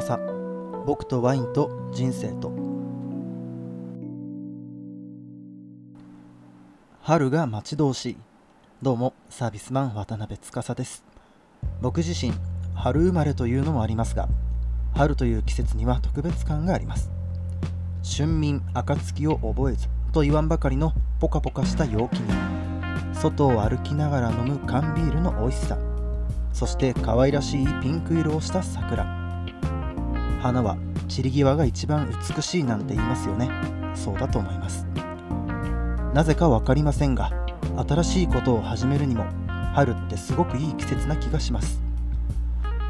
司僕とワインと人生と。春が待ち遠しい。どうもサービスマン渡辺司です。僕自身春生まれというのもありますが春という季節には特別感があります。春眠暁を覚えずと言わんばかりのポカポカした陽気に外を歩きながら飲む缶ビールの美味しさそして可愛らしいピンク色をした桜。花は散り際が一番美しいなんて言いますよね。そうだと思います。なぜか分かりませんが新しいことを始めるにも春ってすごくいい季節な気がします。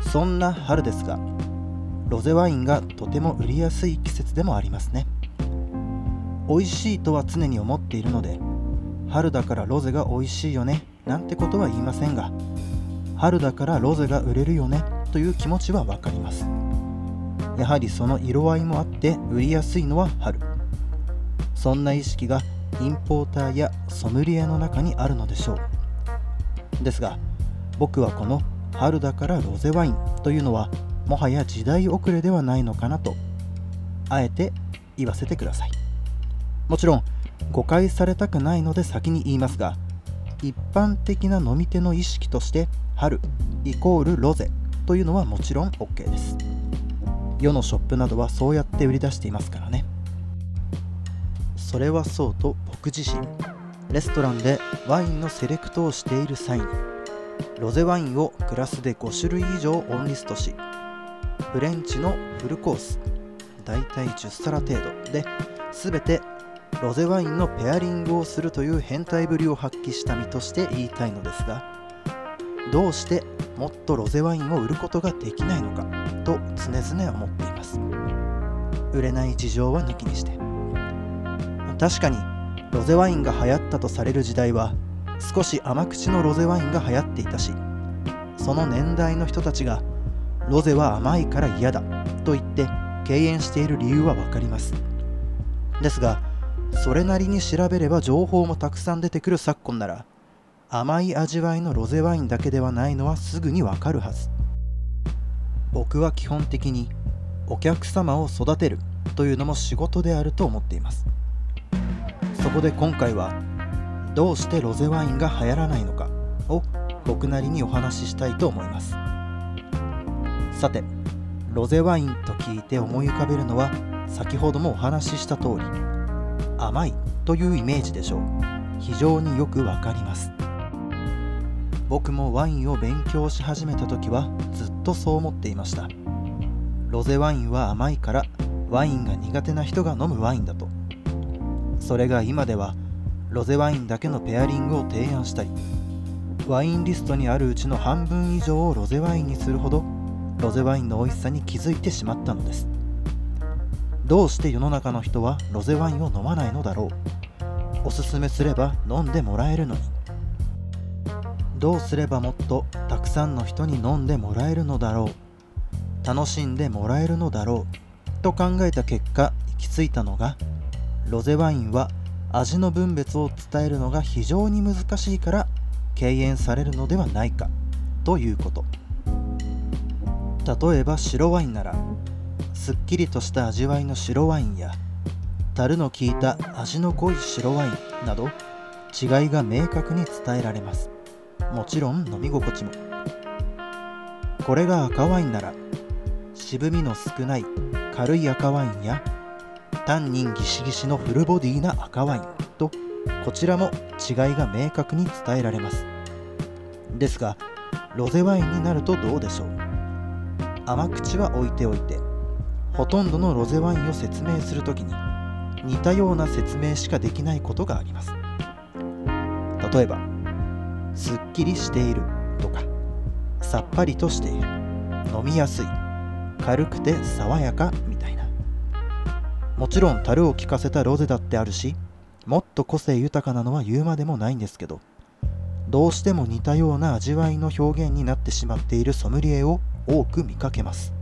そんな春ですがロゼワインがとても売りやすい季節でもありますね。美味しいとは常に思っているので春だからロゼが美味しいよねなんてことは言いませんが春だからロゼが売れるよねという気持ちは分かります。やはりその色合いもあって売りやすいのは春。そんな意識がインポーターやソムリエの中にあるのでしょう。ですが僕はこの春だからロゼワインというのはもはや時代遅れではないのかなとあえて言わせてください。もちろん誤解されたくないので先に言いますが一般的な飲み手の意識として春イコールロゼというのはもちろん OK です。世のショップなどはそうやって売り出していますからね。それはそうと僕自身。レストランでワインのセレクトをしている際にロゼワインをグラスで5種類以上オンリストしフレンチのフルコースだいたい10皿程度で全てロゼワインのペアリングをするという変態ぶりを発揮した身として言いたいのですがどうしてもっとロゼワインを売ることができないのかと常々思っています。売れない事情は抜きにして。確かにロゼワインが流行ったとされる時代は少し甘口のロゼワインが流行っていたしその年代の人たちがロゼは甘いから嫌だと言って敬遠している理由は分かります。ですがそれなりに調べれば情報もたくさん出てくる昨今なら甘い味わいのロゼワインだけではないのはすぐにわかるはず。僕は基本的にお客様を育てるというのも仕事であると思っています。そこで今回はどうしてロゼワインが流行らないのかを僕なりにお話ししたいと思います。さてロゼワインと聞いて思い浮かべるのは先ほどもお話しした通り甘いというイメージでしょう。非常によくわかります。僕もワインを勉強し始めた時はずっとそう思っていました。ロゼワインは甘いからワインが苦手な人が飲むワインだと。それが今ではロゼワインだけのペアリングを提案したりワインリストにあるうちの半分以上をロゼワインにするほどロゼワインの美味しさに気づいてしまったのです。どうして世の中の人はロゼワインを飲まないのだろう。おすすめすれば飲んでもらえるのに。どうすればもっとたくさんの人に飲んでもらえるのだろう。楽しんでもらえるのだろうと考えた結果行き着いたのがロゼワインは味の分別を伝えるのが非常に難しいから敬遠されるのではないかということ。例えば白ワインならすっきりとした味わいの白ワインや樽の効いた味の濃い白ワインなど違いが明確に伝えられます。もちろん飲み心地も。これが赤ワインなら渋みの少ない軽い赤ワインやタンニンギシギシのフルボディな赤ワインとこちらも違いが明確に伝えられます。ですがロゼワインになるとどうでしょう。甘口は置いておいてほとんどのロゼワインを説明するときに似たような説明しかできないことがあります。例えばすっきりしているとかさっぱりとしている。飲みやすい。軽くて爽やかみたいな。もちろん樽を効かせたロゼだってあるしもっと個性豊かなのは言うまでもないんですけどどうしても似たような味わいの表現になってしまっているソムリエを多く見かけます。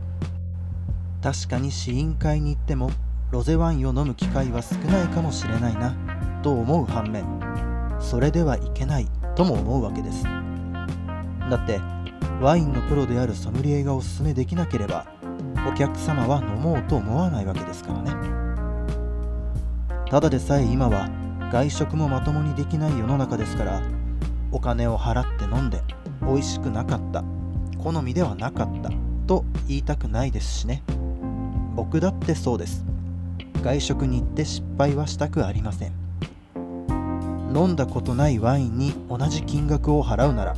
確かに試飲会に行ってもロゼワインを飲む機会は少ないかもしれないなと思う反面それではいけない。とも思うわけです。だってワインのプロであるソムリエがおすすめできなければお客様は飲もうと思わないわけですからね。ただでさえ今は外食もまともにできない世の中ですからお金を払って飲んで美味しくなかった好みではなかったと言いたくないですしね。僕だってそうです。外食に行って失敗はしたくありません。飲んだことないワインに同じ金額を払うなら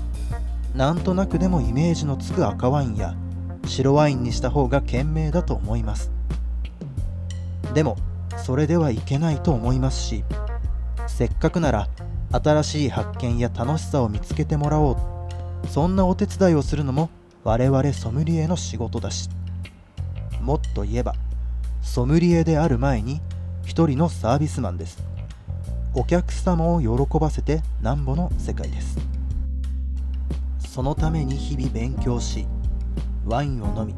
なんとなくでもイメージのつく赤ワインや白ワインにした方が賢明だと思います。でもそれではいけないと思いますしせっかくなら新しい発見や楽しさを見つけてもらおう。そんなお手伝いをするのも我々ソムリエの仕事だし。もっと言えばソムリエである前に一人のサービスマンです。お客様を喜ばせてなんぼの世界です。そのために日々勉強しワインを飲み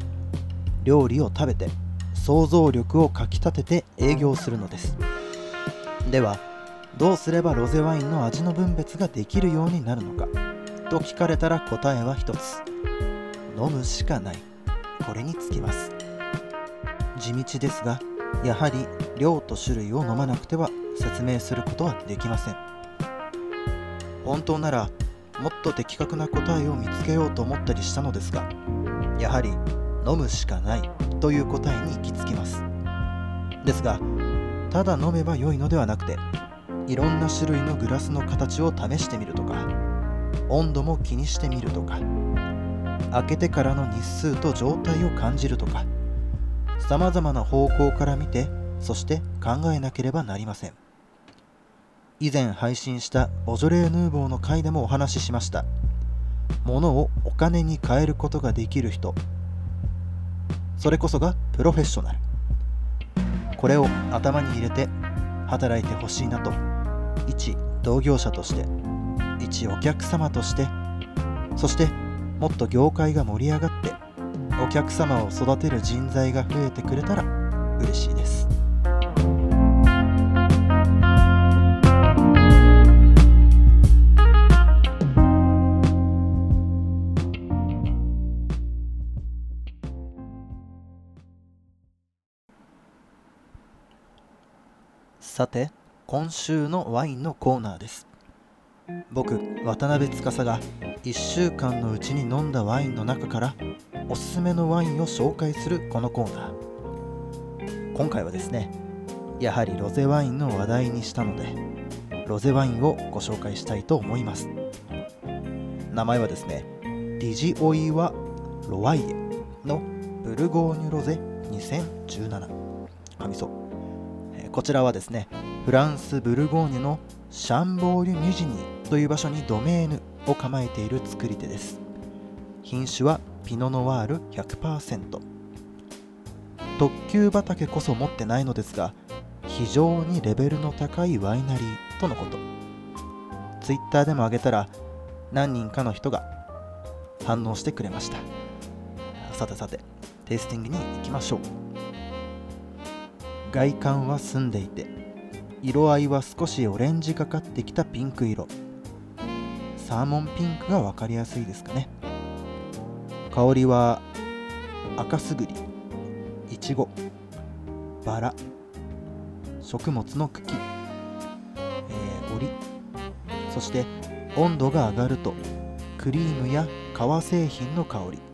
料理を食べて想像力をかきたてて営業するのです。ではどうすればロゼワインの味の分別ができるようになるのかと聞かれたら答えは一つ。飲むしかない。これにつきます。地道ですがやはり量と種類を飲まなくては説明することはできません。本当ならもっと的確な答えを見つけようと思ったりしたのですがやはり飲むしかないという答えに行き着きます。ですがただ飲めば良いのではなくていろんな種類のグラスの形を試してみるとか温度も気にしてみるとか開けてからの日数と状態を感じるとかさまざまな方向から見てそして考えなければなりません。以前配信したボジョレーヌーボーの回でもお話ししました。物をお金に換えることができる人。それこそがプロフェッショナル。これを頭に入れて働いてほしいなと。一同業者として。一お客様として。そしてもっと業界が盛り上がってお客様を育てる人材が増えてくれたら嬉しいです。さて今週のワインのコーナーです。僕渡辺司が1週間のうちに飲んだワインの中からおすすめのワインを紹介するこのコーナー。今回はですねやはりロゼワインの話題にしたのでロゼワインをご紹介したいと思います。名前はですねリジオイワ・ロワイエのブルゴーニュロゼ2017神そこちらはですねフランス・ブルゴーニュのシャンボーリュ・ミュジニーという場所にドメーヌを構えている作り手です。品種はピノノワール100%特級畑こそ持ってないのですが非常にレベルの高いワイナリーとのこと。ツイッターでも上げたら何人かの人が反応してくれました。さてさてテイスティングに行きましょう。外観は澄んでいて色合いは少しオレンジがかってきたピンク色。サーモンピンクが分かりやすいですかね。香りは赤すぐりいちごバラ食物の茎、えー、オリそして温度が上がるとクリームや革製品の香り。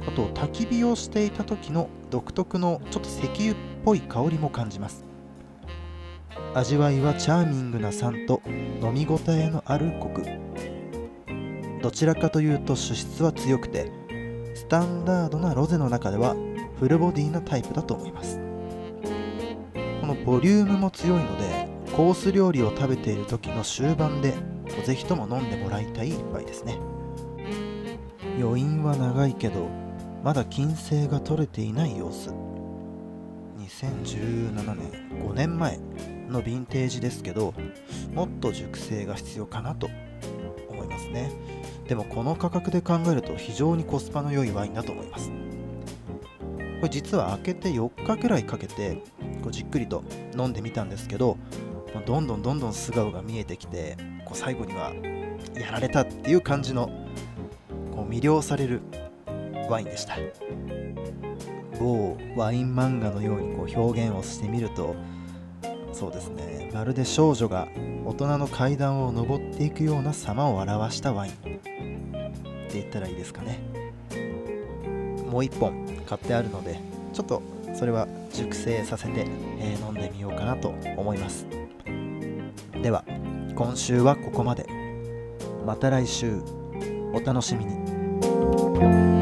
あと焚き火をしていた時の独特のちょっと石油っぽい香りも感じます。味わいはチャーミングな酸と飲み応えのあるコク。どちらかというと主質は強くてスタンダードなロゼの中ではフルボディなタイプだと思います。このボリュームも強いのでコース料理を食べている時の終盤でぜひとも飲んでもらいたい一杯ですね。余韻は長いけどまだ金星が取れていない様子。2017年5年前のヴィンテージですけどもっと熟成が必要かなと思いますね。でもこの価格で考えると非常にコスパの良いワインだと思います。これ実は開けて4日くらいかけてこうじっくりと飲んでみたんですけどどんどんどんどん素顔が見えてきてこう最後にはやられたっていう感じのこう魅了されるワインでした。某ワイン漫画のようにこう表現をしてみるとそうですね。まるで少女が大人の階段を上っていくような様を表したワイン。って言ったらいいですかね。もう一本買ってあるのでちょっとそれは熟成させて、えー、飲んでみようかなと思います。では今週はここまで。また来週。お楽しみに。